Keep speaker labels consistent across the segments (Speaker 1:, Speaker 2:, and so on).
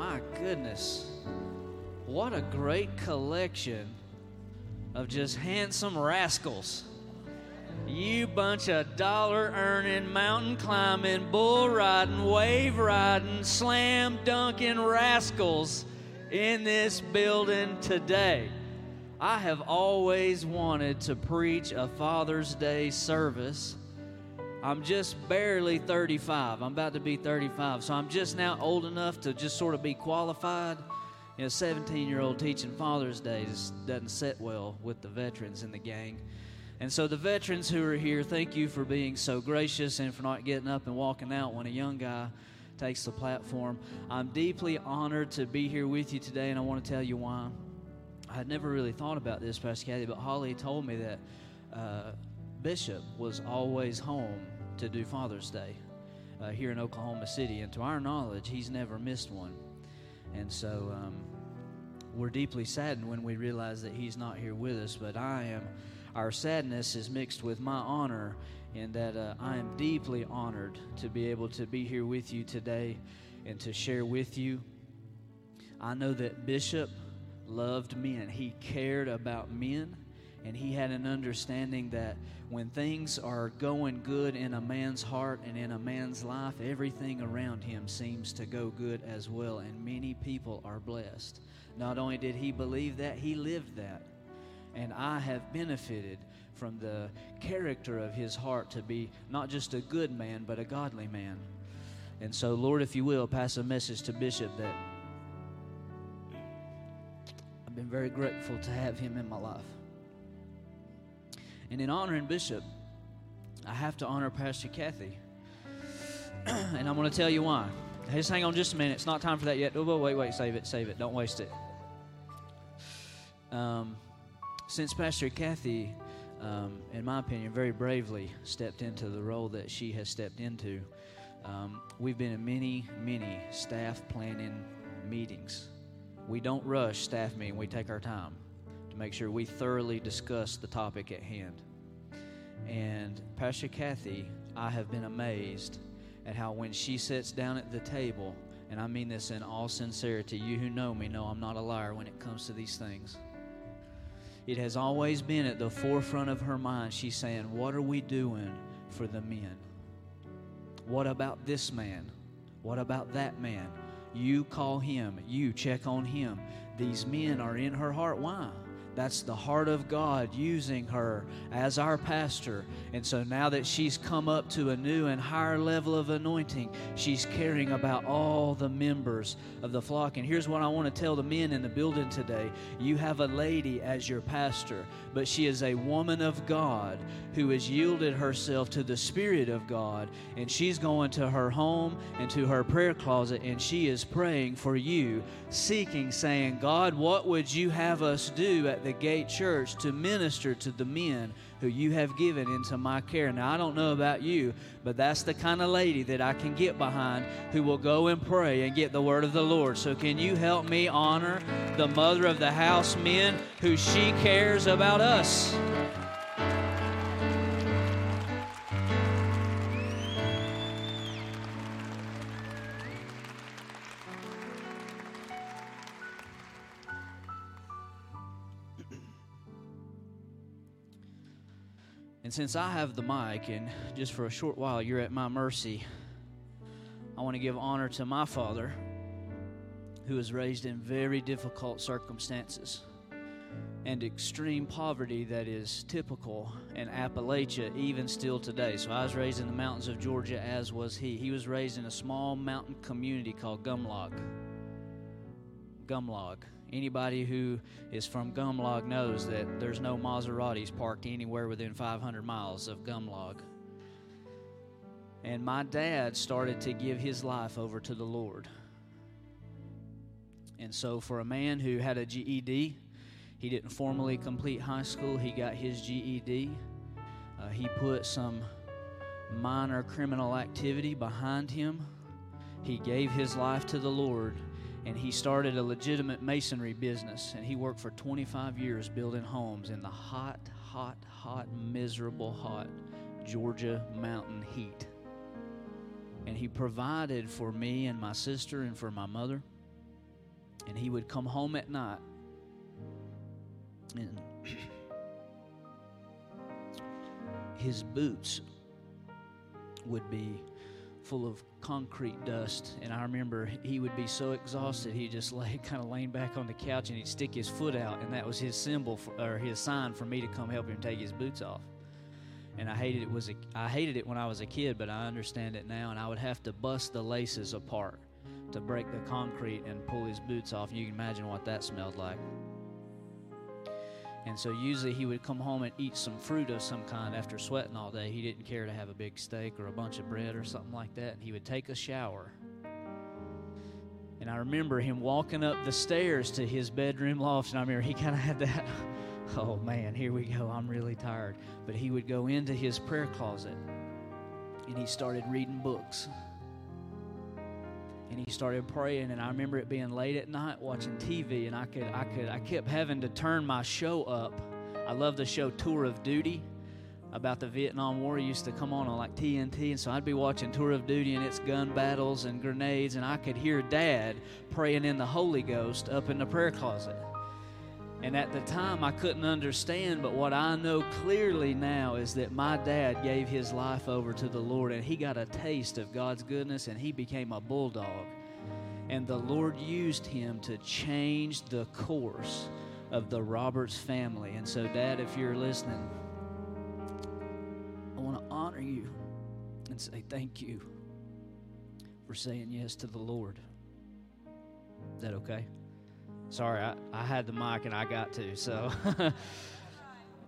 Speaker 1: My goodness. What a great collection of just handsome rascals. You bunch of dollar earning, mountain climbing, bull riding, wave riding, slam dunking rascals in this building today. I have always wanted to preach a Father's Day service. I'm just barely 35. I'm about to be 35, so I'm just now old enough to just sort of be qualified. You know, 17 year old teaching Father's Day just doesn't sit well with the veterans in the gang. And so, the veterans who are here, thank you for being so gracious and for not getting up and walking out when a young guy takes the platform. I'm deeply honored to be here with you today, and I want to tell you why. I had never really thought about this, Pastor Kathy, but Holly told me that uh, Bishop was always home to do Father's Day uh, here in Oklahoma City, and to our knowledge, he's never missed one. And so um, we're deeply saddened when we realize that he's not here with us, but I am. Our sadness is mixed with my honor in that uh, I am deeply honored to be able to be here with you today and to share with you. I know that Bishop loved men, he cared about men, and he had an understanding that when things are going good in a man's heart and in a man's life, everything around him seems to go good as well, and many people are blessed. Not only did he believe that, he lived that. And I have benefited from the character of his heart to be not just a good man, but a godly man. And so, Lord, if you will, pass a message to Bishop that I've been very grateful to have him in my life. And in honoring Bishop, I have to honor Pastor Kathy. and I'm going to tell you why. Just hang on just a minute. It's not time for that yet. Oh, wait, wait, save it, save it. Don't waste it. Um, since Pastor Kathy, um, in my opinion, very bravely stepped into the role that she has stepped into, um, we've been in many, many staff planning meetings. We don't rush staff meeting, we take our time to make sure we thoroughly discuss the topic at hand. And Pastor Kathy, I have been amazed at how when she sits down at the table, and I mean this in all sincerity, you who know me know I'm not a liar when it comes to these things. It has always been at the forefront of her mind. She's saying, What are we doing for the men? What about this man? What about that man? You call him, you check on him. These men are in her heart. Why? That's the heart of God using her as our pastor. And so now that she's come up to a new and higher level of anointing, she's caring about all the members of the flock. And here's what I want to tell the men in the building today you have a lady as your pastor, but she is a woman of God who has yielded herself to the Spirit of God. And she's going to her home and to her prayer closet, and she is praying for you, seeking, saying, God, what would you have us do at the gate church to minister to the men who you have given into my care. Now, I don't know about you, but that's the kind of lady that I can get behind who will go and pray and get the word of the Lord. So, can you help me honor the mother of the house men who she cares about us? And since I have the mic, and just for a short while you're at my mercy, I want to give honor to my father, who was raised in very difficult circumstances and extreme poverty that is typical in Appalachia even still today. So I was raised in the mountains of Georgia, as was he. He was raised in a small mountain community called Gumlog. Gumlog. Anybody who is from Gumlog knows that there's no Maseratis parked anywhere within 500 miles of Gumlog. And my dad started to give his life over to the Lord. And so, for a man who had a GED, he didn't formally complete high school, he got his GED. Uh, he put some minor criminal activity behind him. He gave his life to the Lord and he started a legitimate masonry business and he worked for 25 years building homes in the hot hot hot miserable hot georgia mountain heat. And he provided for me and my sister and for my mother And he would come home at night and his boots would be full of concrete dust. And I remember he would be so exhausted, he'd just lay kind of laying back on the couch and he'd stick his foot out, and that was his symbol for, or his sign for me to come help him take his boots off. And I hated it was a, I hated it when I was a kid, but I understand it now. And I would have to bust the laces apart to break the concrete and pull his boots off. You can imagine what that smelled like. And so usually he would come home and eat some fruit of some kind after sweating all day. He didn't care to have a big steak or a bunch of bread or something like that. And he would take a shower. And I remember him walking up the stairs to his bedroom loft. And I remember he kind of had that, oh man, here we go. I'm really tired. But he would go into his prayer closet and he started reading books and he started praying and i remember it being late at night watching tv and i could i could i kept having to turn my show up. I love the show tour of duty about the vietnam war. Used to come on on like tnt and so i'd be watching tour of duty and it's gun battles and grenades and i could hear dad praying in the holy ghost up in the prayer closet and at the time, I couldn't understand, but what I know clearly now is that my dad gave his life over to the Lord and he got a taste of God's goodness and he became a bulldog. And the Lord used him to change the course of the Roberts family. And so, Dad, if you're listening, I want to honor you and say thank you for saying yes to the Lord. Is that okay? Sorry, I, I had the mic and I got to. So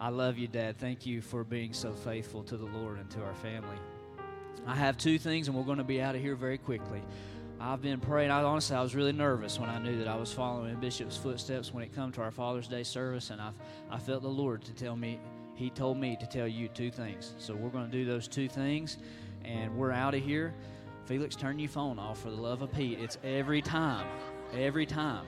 Speaker 1: I love you, Dad. Thank you for being so faithful to the Lord and to our family. I have two things, and we're going to be out of here very quickly. I've been praying. I honestly, I was really nervous when I knew that I was following Bishop's footsteps when it come to our Father's Day service, and I, I felt the Lord to tell me. He told me to tell you two things. So we're going to do those two things, and we're out of here. Felix, turn your phone off for the love of Pete. It's every time, every time.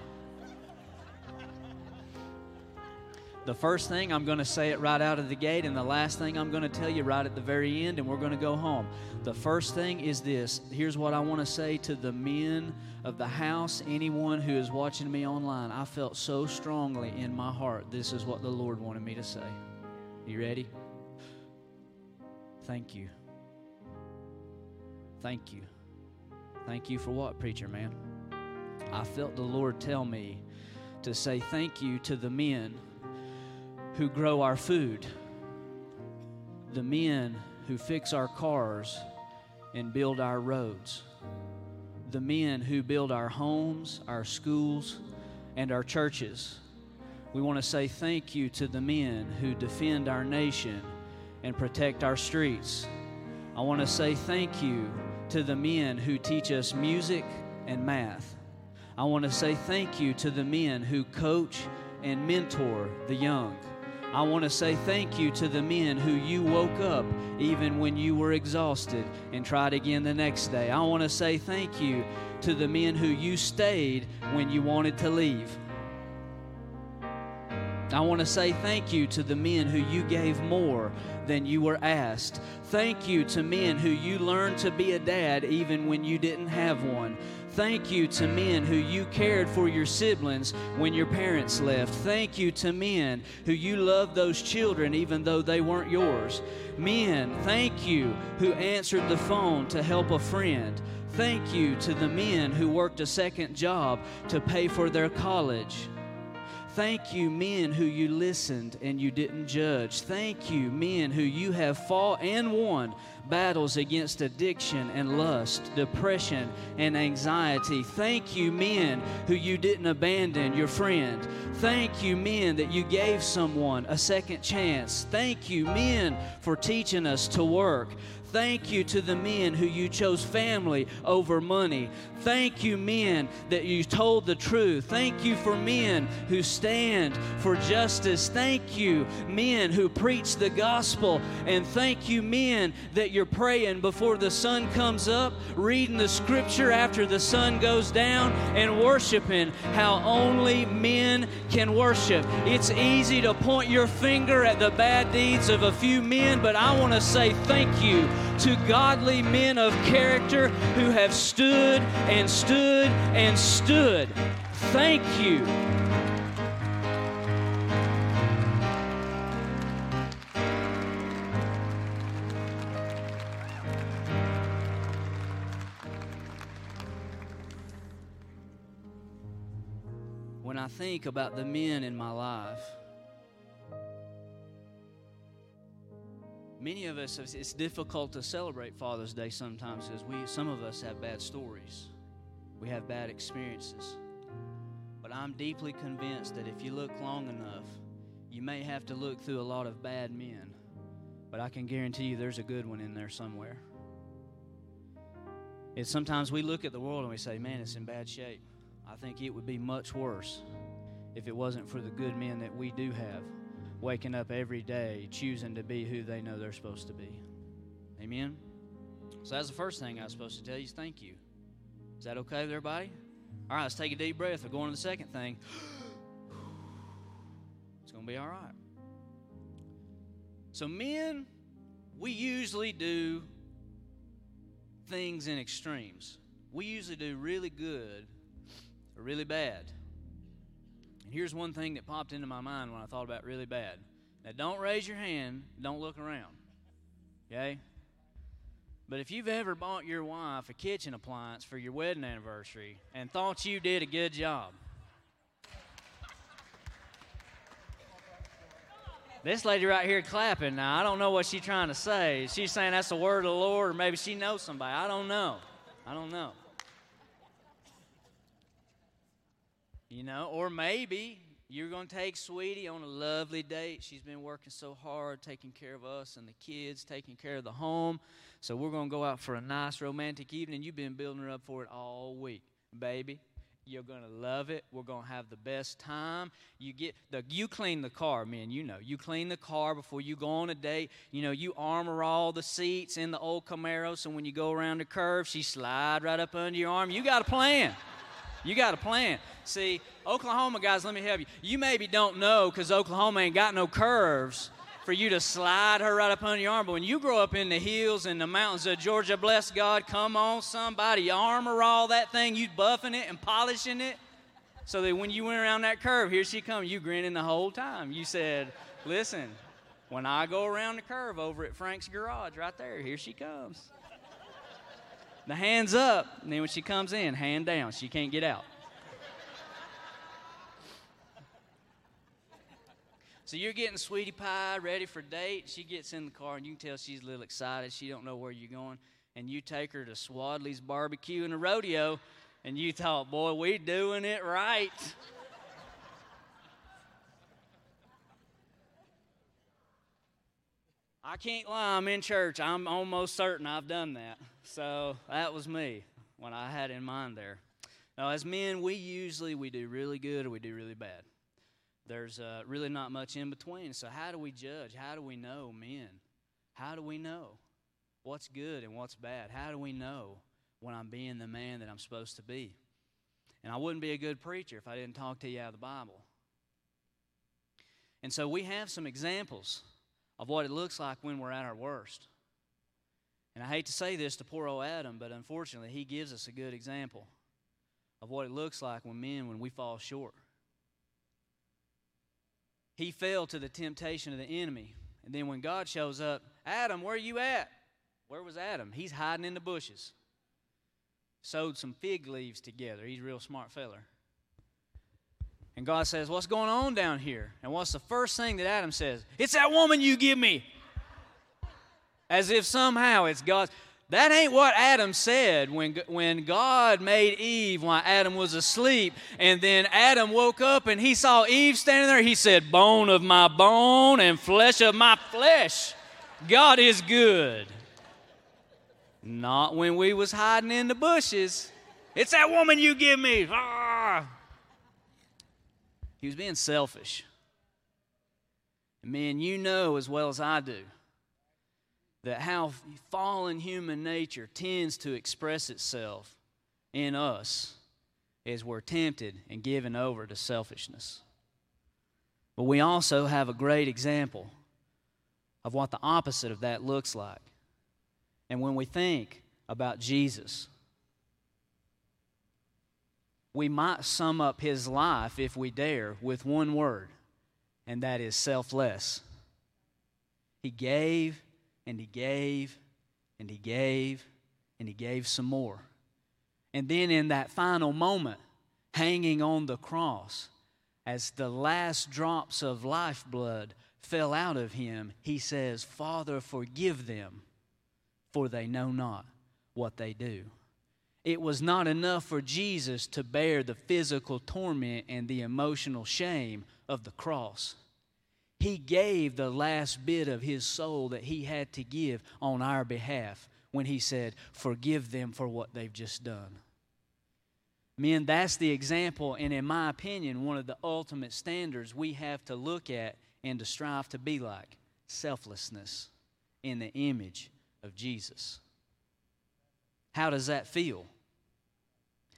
Speaker 1: The first thing, I'm going to say it right out of the gate, and the last thing I'm going to tell you right at the very end, and we're going to go home. The first thing is this here's what I want to say to the men of the house, anyone who is watching me online. I felt so strongly in my heart, this is what the Lord wanted me to say. You ready? Thank you. Thank you. Thank you for what, preacher man? I felt the Lord tell me to say thank you to the men who grow our food, the men who fix our cars and build our roads, the men who build our homes, our schools, and our churches. We want to say thank you to the men who defend our nation and protect our streets. I want to say thank you to the men who teach us music and math. I want to say thank you to the men who coach and mentor the young. I want to say thank you to the men who you woke up even when you were exhausted and tried again the next day. I want to say thank you to the men who you stayed when you wanted to leave. I want to say thank you to the men who you gave more than you were asked. Thank you to men who you learned to be a dad even when you didn't have one. Thank you to men who you cared for your siblings when your parents left. Thank you to men who you loved those children even though they weren't yours. Men, thank you who answered the phone to help a friend. Thank you to the men who worked a second job to pay for their college. Thank you, men who you listened and you didn't judge. Thank you, men who you have fought and won battles against addiction and lust, depression and anxiety. Thank you, men who you didn't abandon your friend. Thank you, men, that you gave someone a second chance. Thank you, men, for teaching us to work. Thank you to the men who you chose family over money. Thank you, men, that you told the truth. Thank you for men who stand for justice. Thank you, men who preach the gospel. And thank you, men, that you're praying before the sun comes up, reading the scripture after the sun goes down, and worshiping how only men can worship. It's easy to point your finger at the bad deeds of a few men, but I want to say thank you to godly men of character who have stood and stood and stood. thank you. When I think about the men in my life, many of us it's difficult to celebrate father's day sometimes because we some of us have bad stories. We have bad experiences. But i'm deeply convinced that if you look long enough you may have to look through a lot of bad men. But i can guarantee you there's a good one in there somewhere. It's sometimes we look at the world and we say man it's in bad shape. I think it would be much worse if it wasn't for the good men that we do have waking up every day choosing to be who they know they're supposed to be. Amen? So that's the first thing I was supposed to tell you is thank you. Is that okay with everybody? All right, let's take a deep breath. We're going to the second thing. It's going to be all right. So, men, we usually do things in extremes. We usually do really good or really bad. Here's one thing that popped into my mind when I thought about really bad. Now, don't raise your hand, don't look around. Okay? But if you've ever bought your wife a kitchen appliance for your wedding anniversary and thought you did a good job, This lady right here clapping now, I don't know what she's trying to say. She's saying that's the word of the Lord, or maybe she knows somebody. I don't know. I don't know. You know, or maybe you're going to take Sweetie on a lovely date. She's been working so hard, taking care of us and the kids, taking care of the home. So we're going to go out for a nice romantic evening. You've been building her up for it all week. Baby, you're going to love it. We're going to have the best time. You get the you clean the car, man, you know. You clean the car before you go on a date. You know, you armor all the seats in the old Camaro so when you go around the curve, she slide right up under your arm. You got a plan. You got a plan. See, Oklahoma guys, let me help you. You maybe don't know because Oklahoma ain't got no curves for you to slide her right up under your arm. But when you grow up in the hills and the mountains of Georgia, bless God, come on, somebody, armor all that thing, you buffing it and polishing it. So that when you went around that curve, here she comes, you grinning the whole time. You said, listen, when I go around the curve over at Frank's garage right there, here she comes. The hand's up, and then when she comes in, hand down. She can't get out. So you're getting sweetie pie ready for date. She gets in the car, and you can tell she's a little excited. She don't know where you're going, and you take her to Swadley's Barbecue and a rodeo, and you thought, boy, we doing it right. I can't lie, I'm in church. I'm almost certain I've done that. So that was me when I had in mind there. Now, as men, we usually we do really good or we do really bad. There's uh, really not much in between. So how do we judge? How do we know men? How do we know what's good and what's bad? How do we know when I'm being the man that I'm supposed to be? And I wouldn't be a good preacher if I didn't talk to you out of the Bible. And so we have some examples of what it looks like when we're at our worst. And I hate to say this to poor old Adam, but unfortunately, he gives us a good example of what it looks like when men, when we fall short. He fell to the temptation of the enemy. And then when God shows up, Adam, where are you at? Where was Adam? He's hiding in the bushes. Sewed some fig leaves together. He's a real smart feller. And God says, What's going on down here? And what's the first thing that Adam says? It's that woman you give me. As if somehow it's God's. That ain't what Adam said when, when God made Eve while Adam was asleep. And then Adam woke up and he saw Eve standing there. He said, Bone of my bone and flesh of my flesh. God is good. Not when we was hiding in the bushes. It's that woman you give me. Ah. He was being selfish. And man, you know as well as I do that how fallen human nature tends to express itself in us as we're tempted and given over to selfishness. But we also have a great example of what the opposite of that looks like. And when we think about Jesus, we might sum up his life, if we dare, with one word, and that is selfless. He gave and he gave and he gave and he gave some more. And then in that final moment, hanging on the cross, as the last drops of lifeblood fell out of him, he says, Father, forgive them, for they know not what they do. It was not enough for Jesus to bear the physical torment and the emotional shame of the cross. He gave the last bit of his soul that he had to give on our behalf when he said, Forgive them for what they've just done. Men, that's the example, and in my opinion, one of the ultimate standards we have to look at and to strive to be like selflessness in the image of Jesus. How does that feel?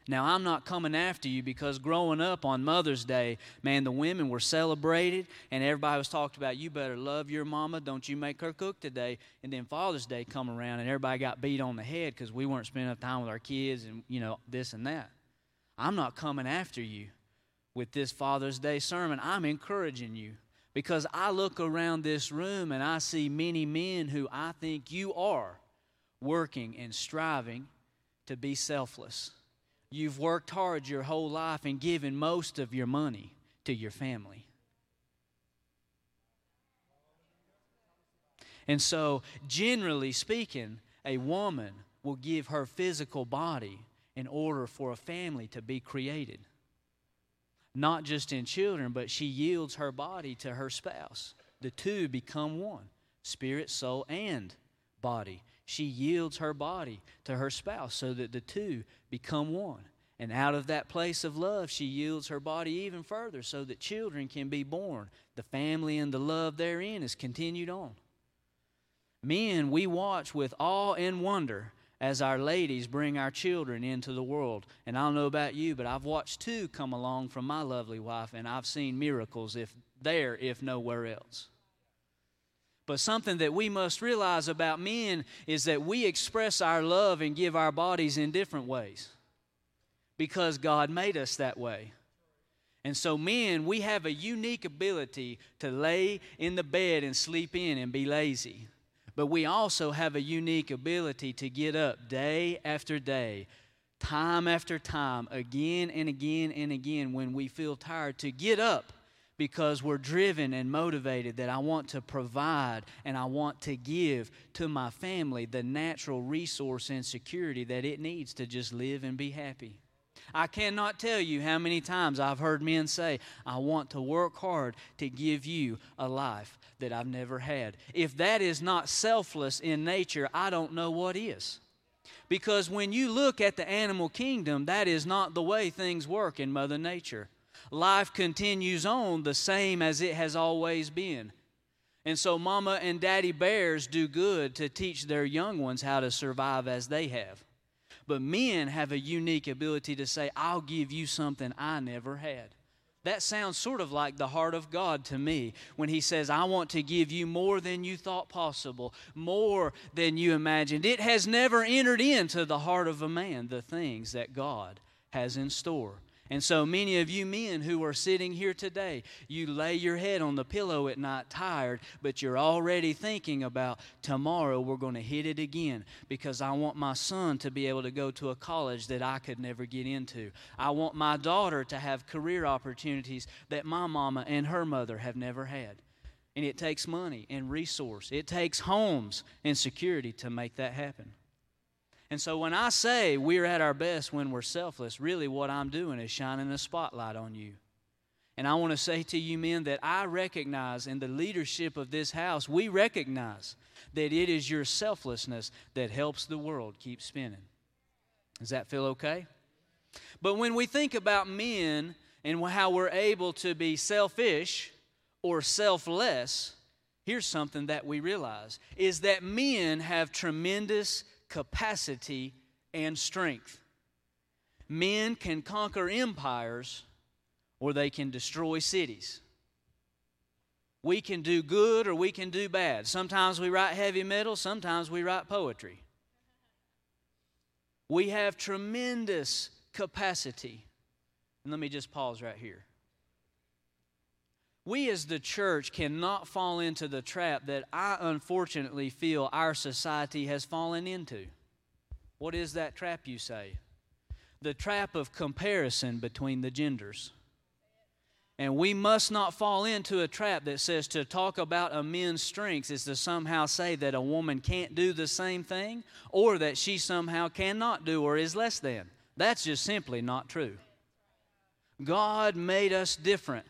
Speaker 1: Now, I'm not coming after you because growing up on Mother's Day, man, the women were celebrated and everybody was talked about, you better love your mama, don't you make her cook today. And then Father's Day come around and everybody got beat on the head because we weren't spending enough time with our kids and, you know, this and that. I'm not coming after you with this Father's Day sermon. I'm encouraging you because I look around this room and I see many men who I think you are working and striving to be selfless You've worked hard your whole life and given most of your money to your family. And so, generally speaking, a woman will give her physical body in order for a family to be created. Not just in children, but she yields her body to her spouse. The two become one spirit, soul, and body she yields her body to her spouse so that the two become one. And out of that place of love, she yields her body even further so that children can be born. The family and the love therein is continued on. Men, we watch with awe and wonder as our ladies bring our children into the world. And I don't know about you, but I've watched two come along from my lovely wife, and I've seen miracles if there, if nowhere else. But something that we must realize about men is that we express our love and give our bodies in different ways because God made us that way. And so, men, we have a unique ability to lay in the bed and sleep in and be lazy. But we also have a unique ability to get up day after day, time after time, again and again and again when we feel tired, to get up because we're driven and motivated that I want to provide and I want to give to my family the natural resource and security that it needs to just live and be happy. I cannot tell you how many times I've heard men say, I want to work hard to give you a life that I've never had. If that is not selfless in nature, I don't know what is. Because when you look at the animal kingdom, that is not the way things work in Mother Nature life continues on the same as it has always been. And so, mama and daddy bears do good to teach their young ones how to survive as they have. But men have a unique ability to say, I'll give you something I never had. That sounds sort of like the heart of God to me when He says, I want to give you more than you thought possible, more than you imagined. It has never entered into the heart of a man the things that God has in store and so many of you men who are sitting here today, you lay your head on the pillow at night tired, but you're already thinking about tomorrow we're going to hit it again because I want my son to be able to go to a college that I could never get into. I want my daughter to have career opportunities that my mama and her mother have never had. And it takes money and resource. It takes homes and security to make that happen. And so when I say we're at our best when we're selfless, really what I'm doing is shining a spotlight on you. And I want to say to you men that I recognize in the leadership of this house, we recognize that it is your selflessness that helps the world keep spinning. Does that feel okay? But when we think about men and how we're able to be selfish or selfless, here's something that we realize is that men have tremendous capacity, and strength. Men can conquer empires or they can destroy cities. We can do good or we can do bad. Sometimes we write heavy metal, sometimes we write poetry. We have tremendous capacity. And let me just pause right here. We as the church cannot fall into the trap that I unfortunately feel our society has fallen into. What is that trap, you say? The trap of comparison between the genders. And we must not fall into a trap that says to talk about a man's strengths is to somehow say that a woman can't do the same thing or that she somehow cannot do or is less than. That's just simply not true. God made us different.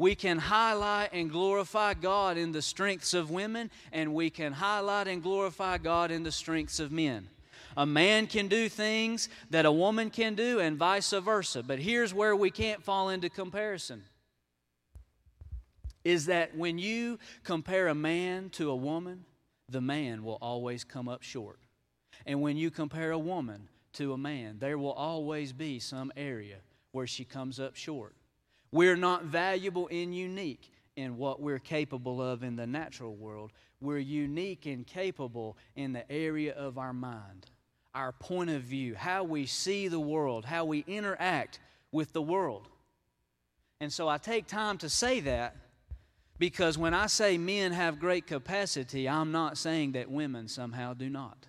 Speaker 1: We can highlight and glorify God in the strengths of women, and we can highlight and glorify God in the strengths of men. A man can do things that a woman can do, and vice versa. But here's where we can't fall into comparison is that when you compare a man to a woman, the man will always come up short. And when you compare a woman to a man, there will always be some area where she comes up short. We're not valuable and unique in what we're capable of in the natural world. We're unique and capable in the area of our mind, our point of view, how we see the world, how we interact with the world. And so I take time to say that because when I say men have great capacity, I'm not saying that women somehow do not.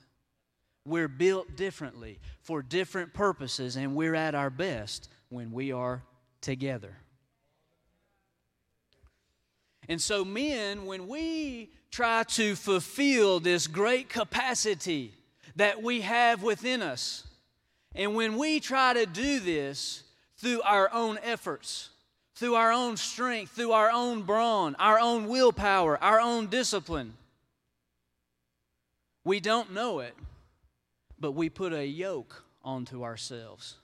Speaker 1: We're built differently for different purposes, and we're at our best when we are together. And so, men, when we try to fulfill this great capacity that we have within us, and when we try to do this through our own efforts, through our own strength, through our own brawn, our own willpower, our own discipline, we don't know it, but we put a yoke onto ourselves.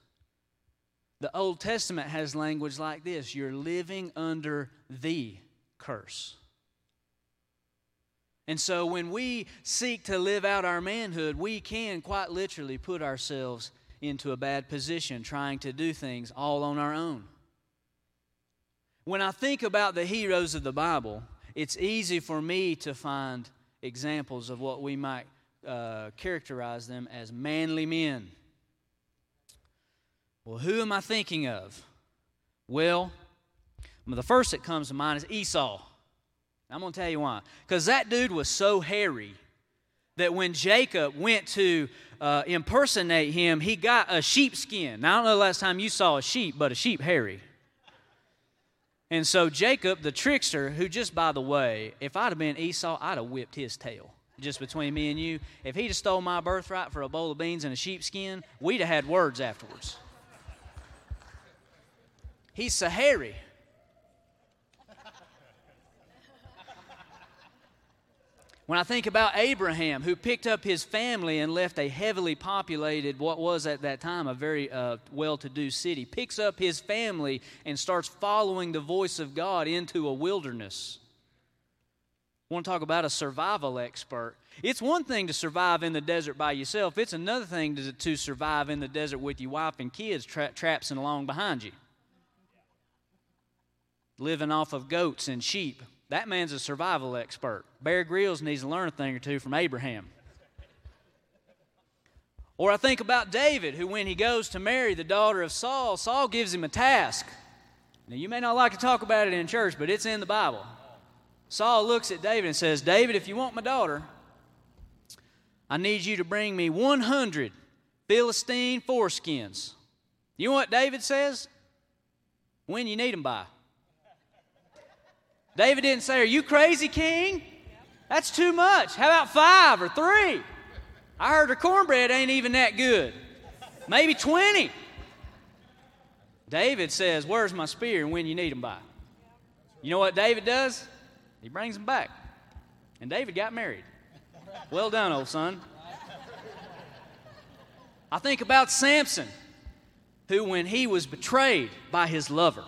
Speaker 1: The Old Testament has language like this you're living under the curse. And so when we seek to live out our manhood, we can quite literally put ourselves into a bad position trying to do things all on our own. When I think about the heroes of the Bible, it's easy for me to find examples of what we might uh, characterize them as manly men. Well, who am I thinking of? Well, the first that comes to mind is Esau. I'm going to tell you why. Because that dude was so hairy that when Jacob went to uh, impersonate him, he got a sheepskin. Now, I don't know the last time you saw a sheep, but a sheep hairy. And so Jacob, the trickster, who just by the way, if I'd have been Esau, I'd have whipped his tail just between me and you. If he'd have stole my birthright for a bowl of beans and a sheepskin, we'd have had words afterwards. He's Sahari. When I think about Abraham, who picked up his family and left a heavily populated, what was at that time a very uh, well to do city, picks up his family and starts following the voice of God into a wilderness want to talk about a survival expert. It's one thing to survive in the desert by yourself, it's another thing to, to survive in the desert with your wife and kids tra- along behind you. Living off of goats and sheep. That man's a survival expert. Bear Grylls needs to learn a thing or two from Abraham. Or I think about David, who, when he goes to marry the daughter of Saul, Saul gives him a task. Now, you may not like to talk about it in church, but it's in the Bible. Saul looks at David and says, David, if you want my daughter, I need you to bring me 100 Philistine foreskins. You know what David says? When you need them by. David didn't say, Are you crazy, king? That's too much. How about five or three? I heard the cornbread ain't even that good. Maybe 20. David says, Where's my spear and when you need them by? You know what David does? He brings them back. And David got married. Well done, old son. I think about Samson, who, when he was betrayed by his lover,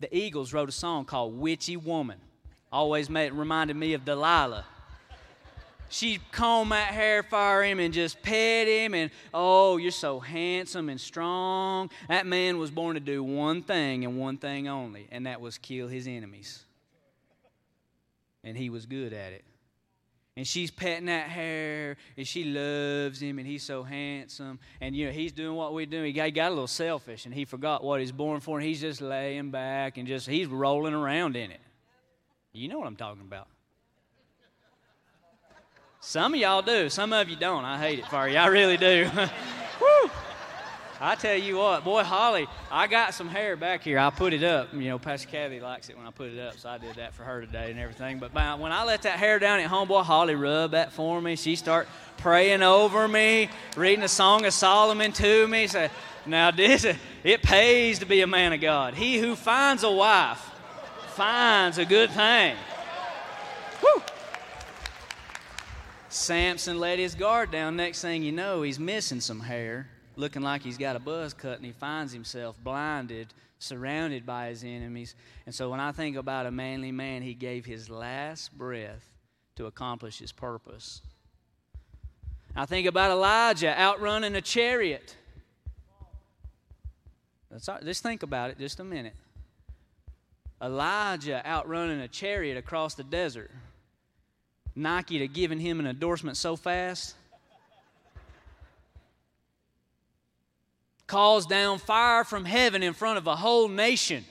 Speaker 1: the Eagles wrote a song called Witchy Woman. Always made, reminded me of Delilah. She'd comb that hair for him and just pet him, and oh, you're so handsome and strong. That man was born to do one thing and one thing only, and that was kill his enemies. And he was good at it. And she's petting that hair and she loves him and he's so handsome and you know he's doing what we do. He got, he got a little selfish and he forgot what he's born for and he's just laying back and just he's rolling around in it. You know what i'm talking about. Some of y'all do. Some of you don't. I hate it for you. I really do! I tell you what, boy, Holly, I got some hair back here. I put it up. You know, Pastor Kathy likes it when I put it up, so I did that for her today and everything. But when I let that hair down at home, boy, Holly rubbed that for me. She start praying over me, reading the Song of Solomon to me. Say, now this it pays to be a man of God. He who finds a wife finds a good thing. Woo! Samson let his guard down. Next thing you know, he's missing some hair looking like he's got a buzz cut and he finds himself blinded, surrounded by his enemies. And so when I think about a manly man, he gave his last breath to accomplish his purpose. I think about Elijah outrunning a chariot. Just think about it just a minute. Elijah outrunning a chariot across the desert. Nike to giving him an endorsement so fast calls down fire from heaven in front of a whole nation.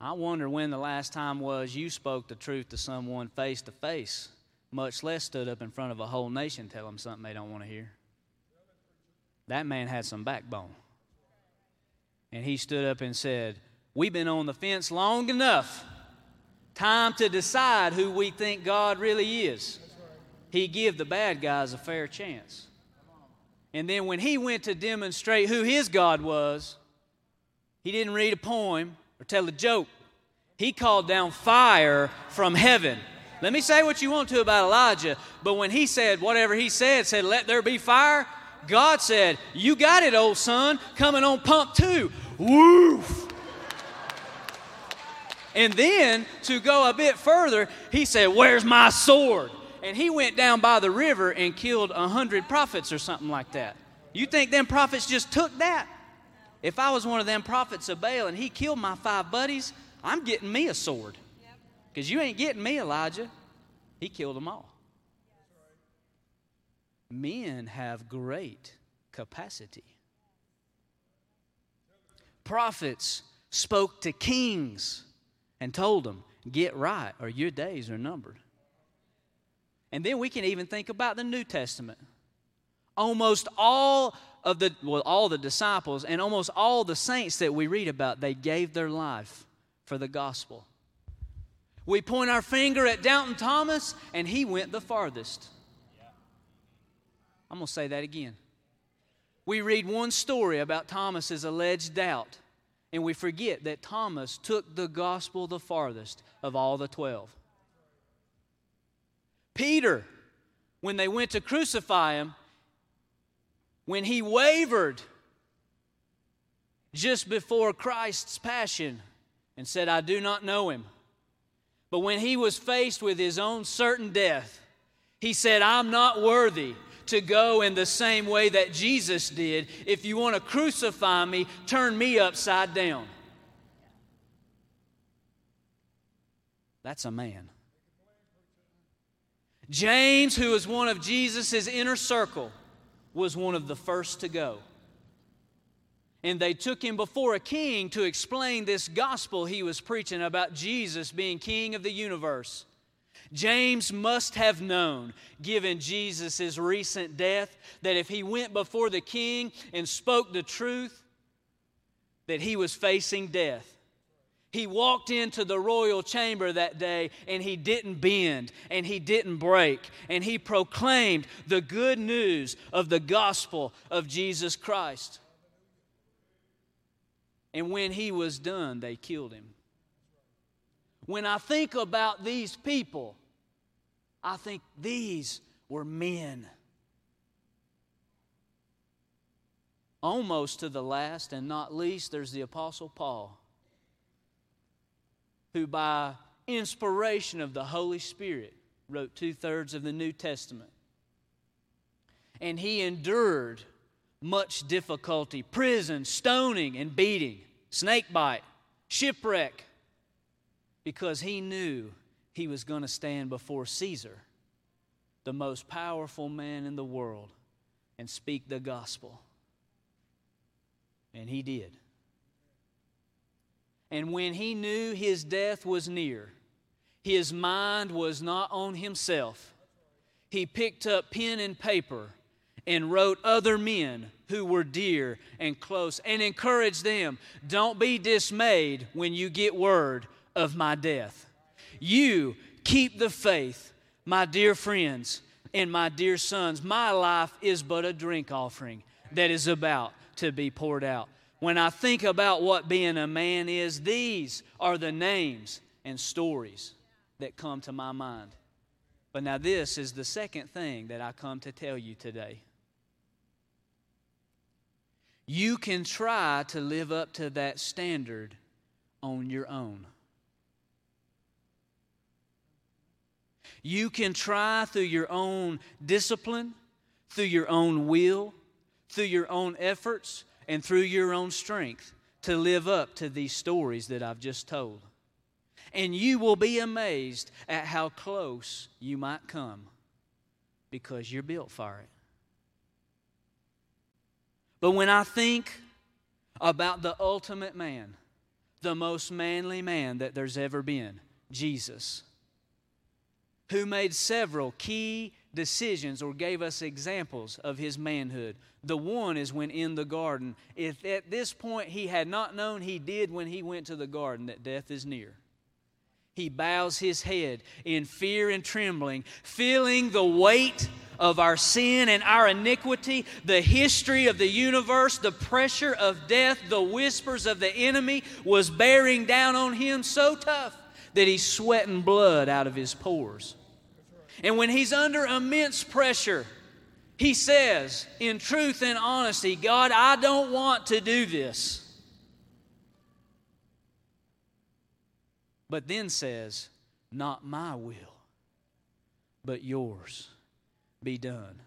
Speaker 1: I wonder when the last time was you spoke the truth to someone face to face, much less stood up in front of a whole nation tell them something they don't want to hear. That man had some backbone. And he stood up and said, We've been on the fence long enough. Time to decide who we think God really is. He give the bad guys a fair chance. And then when he went to demonstrate who his God was, he didn't read a poem or tell a joke. He called down fire from heaven. Let me say what you want to about Elijah, but when he said whatever he said, said, Let there be fire, God said, You got it, old son, coming on pump two. Woof. And then to go a bit further, he said, Where's my sword? And he went down by the river and killed a hundred prophets or something like that. You think them prophets just took that? If I was one of them prophets of Baal and he killed my five buddies, I'm getting me a sword. Because you ain't getting me, Elijah. He killed them all. Men have great capacity. Prophets spoke to kings and told them, Get right, or your days are numbered. And then we can even think about the New Testament. Almost all of the, well, all the disciples and almost all the saints that we read about, they gave their life for the gospel. We point our finger at Doubting Thomas, and he went the farthest. I'm going to say that again. We read one story about Thomas's alleged doubt, and we forget that Thomas took the gospel the farthest of all the 12. Peter, when they went to crucify him, when he wavered just before Christ's passion and said, I do not know him. But when he was faced with his own certain death, he said, I'm not worthy to go in the same way that Jesus did. If you want to crucify me, turn me upside down. That's a man. James, who was one of Jesus' inner circle, was one of the first to go. And they took him before a king to explain this gospel he was preaching about Jesus being king of the universe. James must have known, given Jesus' recent death, that if he went before the king and spoke the truth, that he was facing death. He walked into the royal chamber that day and he didn't bend and he didn't break and he proclaimed the good news of the gospel of Jesus Christ. And when he was done, they killed him. When I think about these people, I think these were men. Almost to the last and not least, there's the Apostle Paul who, by inspiration of the Holy Spirit, wrote two thirds of the New Testament. And he endured much difficulty prison, stoning, and beating, snake bite, shipwreck, because he knew he was going to stand before Caesar the most powerful man in the world and speak the gospel. And he did. And when he knew his death was near, his mind was not on himself. He picked up pen and paper and wrote other men who were dear and close and encouraged them don't be dismayed when you get word of my death. You keep the faith, my dear friends and my dear sons. My life is but a drink offering that is about to be poured out. When I think about what being a man is, these are the names and stories that come to my mind. But now, this is the second thing that I come to tell you today. You can try to live up to that standard on your own. You can try through your own discipline, through your own will, through your own efforts, and through your own strength to live up to these stories that I've just told. And you will be amazed at how close you might come because you're built for it. But when I think about the ultimate man, the most manly man that there's ever been, Jesus, who made several key decisions or gave us examples of his manhood. The one is when in the garden. If at this point he had not known, he did when he went to the garden that death is near. He bows his head in fear and trembling, feeling the weight of our sin and our iniquity, the history of the universe, the pressure of death, the whispers of the enemy was bearing down on him so tough that he's sweating blood out of his pores. And when he's under immense pressure, he says, in truth and honesty, God, I don't want to do this. But then says, Not my will, but yours be done.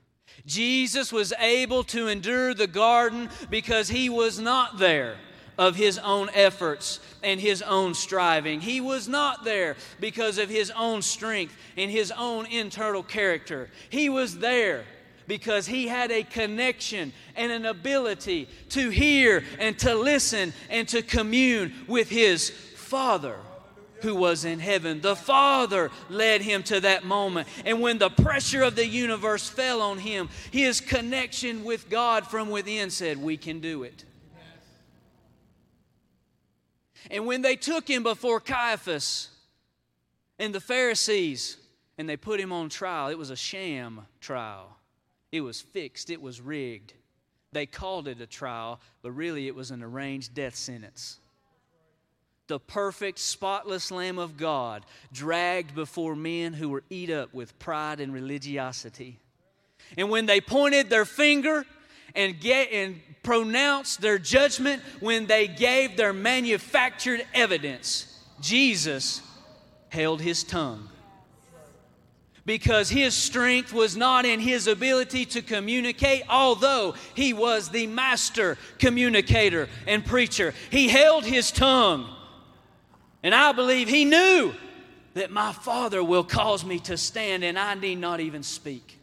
Speaker 1: Jesus was able to endure the garden because he was not there of his own efforts and his own striving. He was not there because of his own strength and his own internal character. He was there because he had a connection and an ability to hear and to listen and to commune with his Father who was in heaven. The Father led him to that moment. And when the pressure of the universe fell on him, his connection with God from within said, We can do it. And when they took him before Caiaphas and the Pharisees and they put him on trial, it was a sham trial. It was fixed, it was rigged. They called it a trial, but really it was an arranged death sentence. The perfect, spotless Lamb of God dragged before men who were eat up with pride and religiosity. And when they pointed their finger and, get, and pronounced their judgment when they gave their manufactured evidence. Jesus held his tongue. Because his strength was not in his ability to communicate, although he was the master communicator and preacher. He held his tongue. And I believe he knew that my Father will cause me to stand and I need not even speak.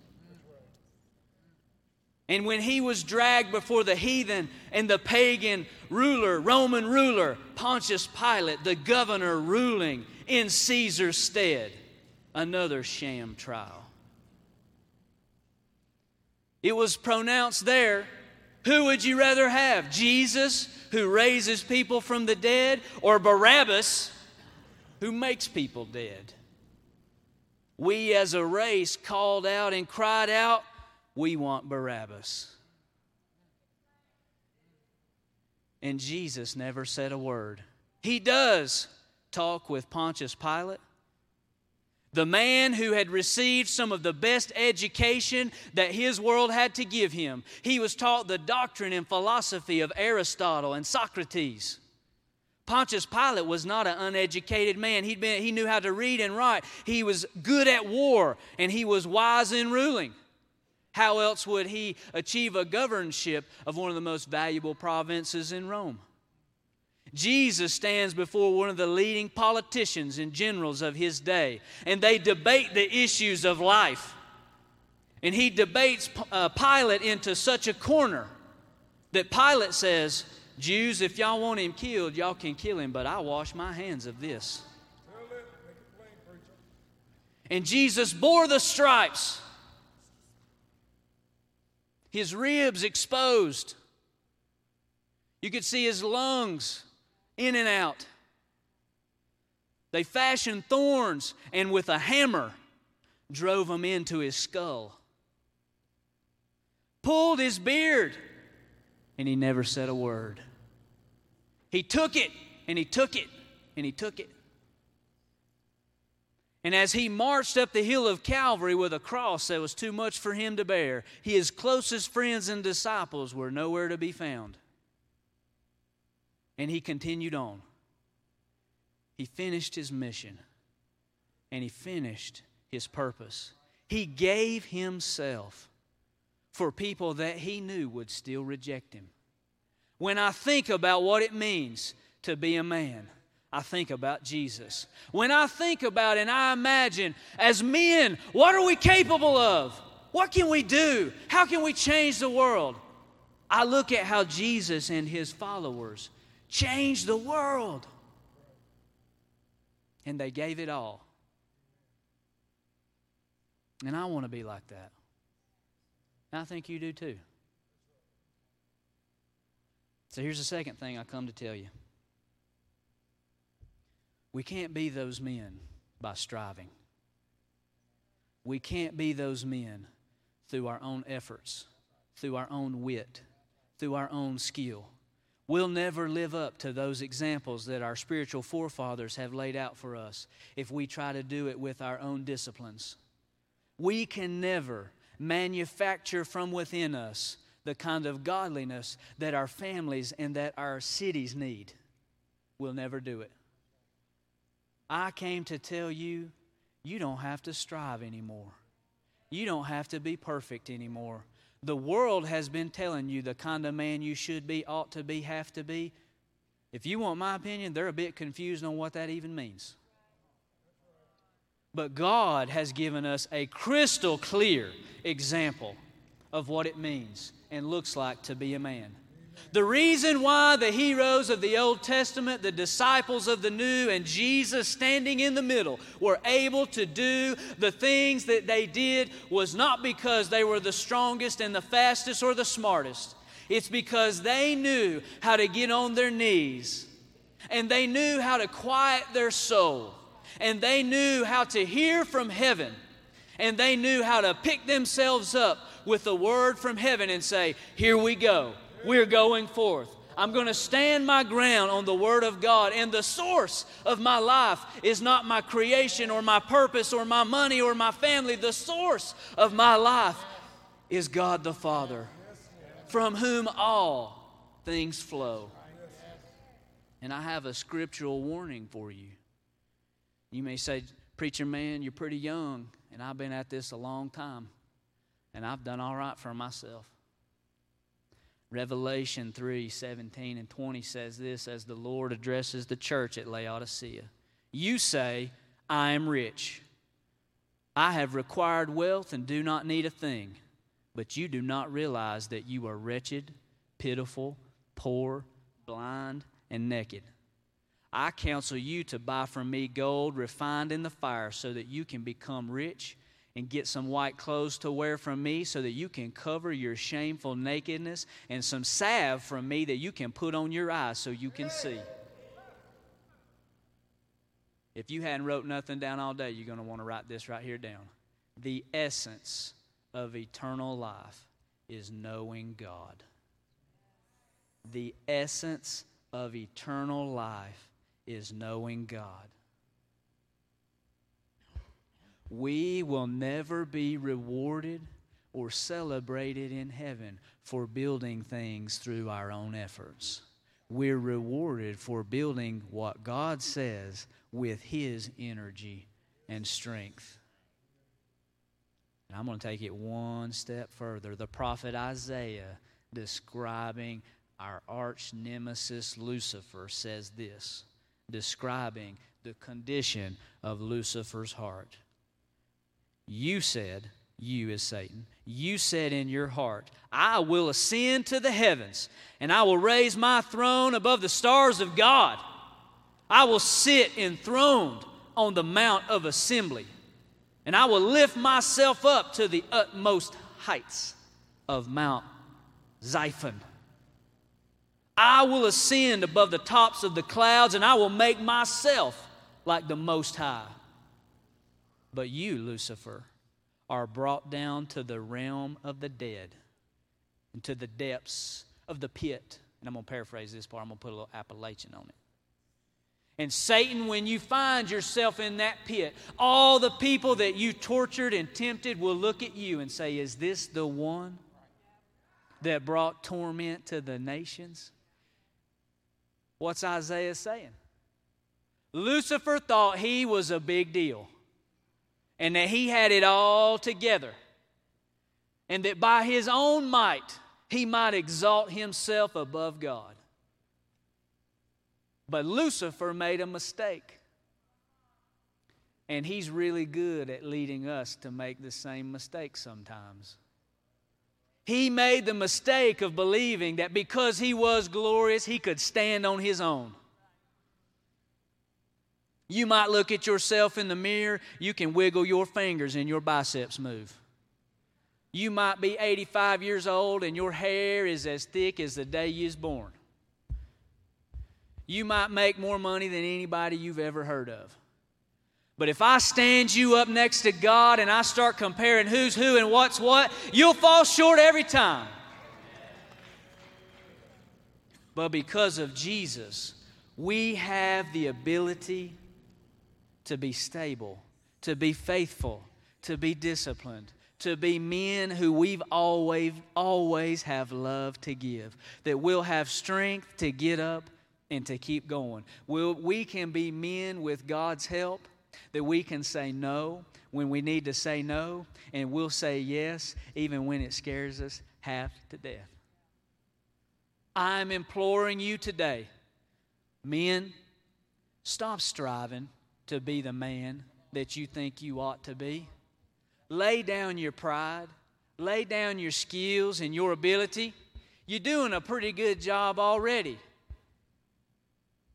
Speaker 1: And when he was dragged before the heathen and the pagan ruler, Roman ruler, Pontius Pilate, the governor ruling in Caesar's stead, another sham trial. It was pronounced there who would you rather have? Jesus, who raises people from the dead, or Barabbas, who makes people dead? We as a race called out and cried out, we want Barabbas. And Jesus never said a word. He does talk with Pontius Pilate, the man who had received some of the best education that his world had to give him. He was taught the doctrine and philosophy of Aristotle and Socrates. Pontius Pilate was not an uneducated man. He'd been, he knew how to read and write. He was good at war and he was wise in ruling. How else would he achieve a governorship of one of the most valuable provinces in Rome? Jesus stands before one of the leading politicians and generals of his day, and they debate the issues of life. And he debates uh, Pilate into such a corner that Pilate says, Jews, if y'all want him killed, y'all can kill him, but I wash my hands of this. And Jesus bore the stripes, his ribs exposed. You could see his lungs in and out. They fashioned thorns and with a hammer drove them into his skull. Pulled his beard and he never said a word. He took it and he took it and he took it. And as he marched up the hill of Calvary with a cross that was too much for him to bear, his closest friends and disciples were nowhere to be found. And he continued on. He finished his mission and he finished his purpose. He gave himself for people that he knew would still reject him. When I think about what it means to be a man, I think about Jesus. When I think about and I imagine as men, what are we capable of? What can we do? How can we change the world? I look at how Jesus and his followers changed the world. And they gave it all. And I want to be like that. And I think you do too. So here's the second thing I come to tell you. We can't be those men by striving. We can't be those men through our own efforts, through our own wit, through our own skill. We'll never live up to those examples that our spiritual forefathers have laid out for us if we try to do it with our own disciplines. We can never manufacture from within us the kind of godliness that our families and that our cities need. We'll never do it. I came to tell you, you don't have to strive anymore. You don't have to be perfect anymore. The world has been telling you the kind of man you should be, ought to be, have to be. If you want my opinion, they're a bit confused on what that even means. But God has given us a crystal clear example of what it means and looks like to be a man. The reason why the heroes of the Old Testament, the disciples of the New, and Jesus standing in the middle were able to do the things that they did was not because they were the strongest and the fastest or the smartest. It's because they knew how to get on their knees and they knew how to quiet their soul and they knew how to hear from heaven and they knew how to pick themselves up with a word from heaven and say, Here we go. We're going forth. I'm going to stand my ground on the Word of God. And the source of my life is not my creation or my purpose or my money or my family. The source of my life is God the Father, from whom all things flow. And I have a scriptural warning for you. You may say, Preacher man, you're pretty young, and I've been at this a long time, and I've done all right for myself. Revelation 3 17 and 20 says this as the Lord addresses the church at Laodicea. You say, I am rich. I have required wealth and do not need a thing. But you do not realize that you are wretched, pitiful, poor, blind, and naked. I counsel you to buy from me gold refined in the fire so that you can become rich and get some white clothes to wear from me so that you can cover your shameful nakedness and some salve from me that you can put on your eyes so you can see. If you hadn't wrote nothing down all day, you're going to want to write this right here down. The essence of eternal life is knowing God. The essence of eternal life is knowing God. We will never be rewarded or celebrated in heaven for building things through our own efforts. We're rewarded for building what God says with His energy and strength. And I'm going to take it one step further. The prophet Isaiah, describing our arch nemesis Lucifer, says this describing the condition of Lucifer's heart. You said, You is Satan. You said in your heart, I will ascend to the heavens, and I will raise my throne above the stars of God. I will sit enthroned on the mount of assembly, and I will lift myself up to the utmost heights of Mount Zaphon. I will ascend above the tops of the clouds, and I will make myself like the Most High. But you, Lucifer, are brought down to the realm of the dead and to the depths of the pit. And I'm going to paraphrase this part, I'm going to put a little appellation on it. And Satan, when you find yourself in that pit, all the people that you tortured and tempted will look at you and say, Is this the one that brought torment to the nations? What's Isaiah saying? Lucifer thought he was a big deal and that he had it all together and that by his own might he might exalt himself above God. But Lucifer made a mistake. And he's really good at leading us to make the same mistake sometimes. He made the mistake of believing that because he was glorious, he could stand on his own. You might look at yourself in the mirror, you can wiggle your fingers and your biceps move. You might be 85 years old and your hair is as thick as the day you was born. You might make more money than anybody you've ever heard of. But if I stand you up next to God and I start comparing who's who and what's what, you'll fall short every time. But because of Jesus, we have the ability to be stable, to be faithful, to be disciplined, to be men who we've always always have love to give, that we'll have strength to get up and to keep going. We'll, we can be men with God's help that we can say no when we need to say no, and we'll say yes even when it scares us half to death. I'm imploring you today, men, stop striving to be the man that you think you ought to be. Lay down your pride, lay down your skills and your ability. You're doing a pretty good job already.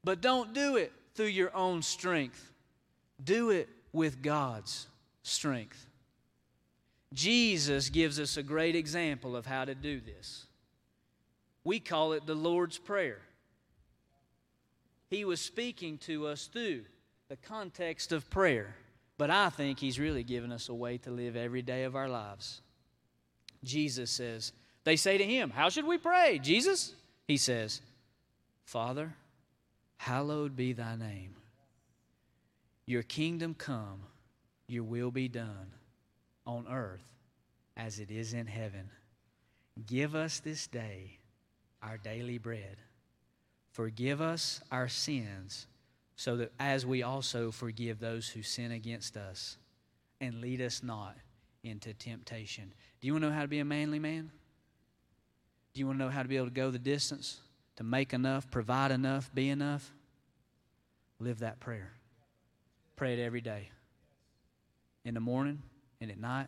Speaker 1: But don't do it through your own strength, do it with God's strength. Jesus gives us a great example of how to do this. We call it the Lord's Prayer. He was speaking to us through the context of prayer, but I think He's really given us a way to live every day of our lives. Jesus says, They say to Him, How should we pray? Jesus? He says, Father, hallowed be thy name. Your kingdom come, your will be done on earth as it is in heaven. Give us this day our daily bread. Forgive us our sins so that as we also forgive those who sin against us, and lead us not into temptation. Do you want to know how to be a manly man? Do you want to know how to be able to go the distance, to make enough, provide enough, be enough? Live that prayer. Pray it every day. In the morning and at night.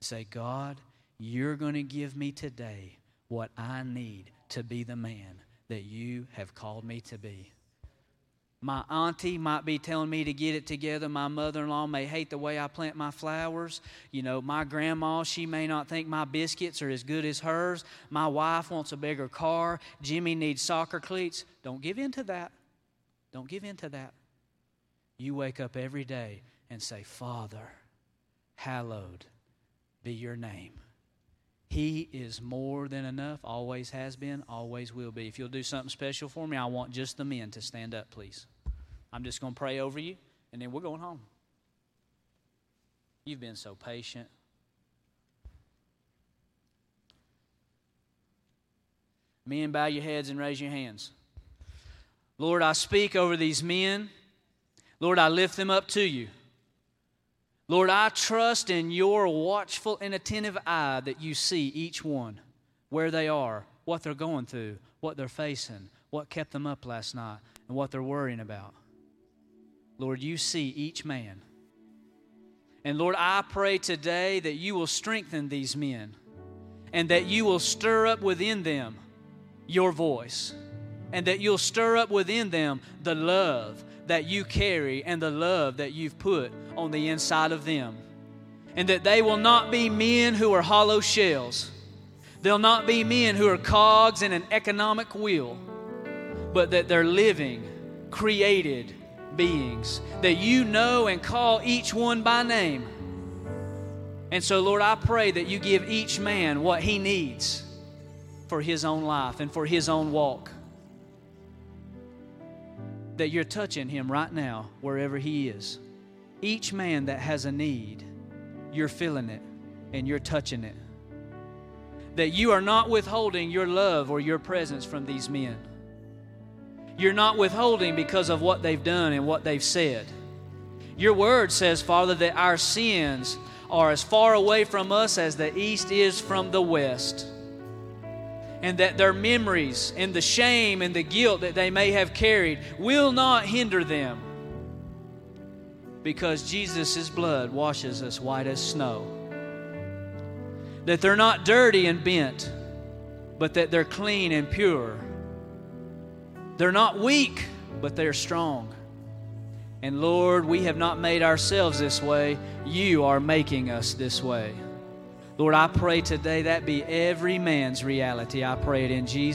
Speaker 1: Say, God, you're going to give me today what I need to be the man that you have called me to be. My auntie might be telling me to get it together. My mother in law may hate the way I plant my flowers. You know, my grandma, she may not think my biscuits are as good as hers. My wife wants a bigger car. Jimmy needs soccer cleats. Don't give in to that. Don't give in to that. You wake up every day and say, Father, hallowed be your name. He is more than enough, always has been, always will be. If you'll do something special for me, I want just the men to stand up, please. I'm just going to pray over you, and then we're going home. You've been so patient. Men, bow your heads and raise your hands. Lord, I speak over these men. Lord, I lift them up to you. Lord, I trust in your watchful and attentive eye that you see each one, where they are, what they're going through, what they're facing, what kept them up last night, and what they're worrying about. Lord, you see each man. And Lord, I pray today that you will strengthen these men and that you will stir up within them your voice and that you'll stir up within them the love that you carry and the love that you've put on the inside of them. And that they will not be men who are hollow shells. They'll not be men who are cogs in an economic wheel, but that they're living, created beings. That you know and call each one by name. And so, Lord, I pray that you give each man what he needs for his own life and for his own walk that you're touching him right now, wherever he is. Each man that has a need, you're feeling it and you're touching it. That you are not withholding your love or your presence from these men. You're not withholding because of what they've done and what they've said. Your word says, Father, that our sins are as far away from us as the east is from the west and that their memories and the shame and the guilt that they may have carried will not hinder them because Jesus' blood washes us white as snow. That they're not dirty and bent, but that they're clean and pure. They're not weak, but they're strong. And Lord, we have not made ourselves this way. You are making us this way. Lord, I pray today that be every man's reality. I pray it in Jesus.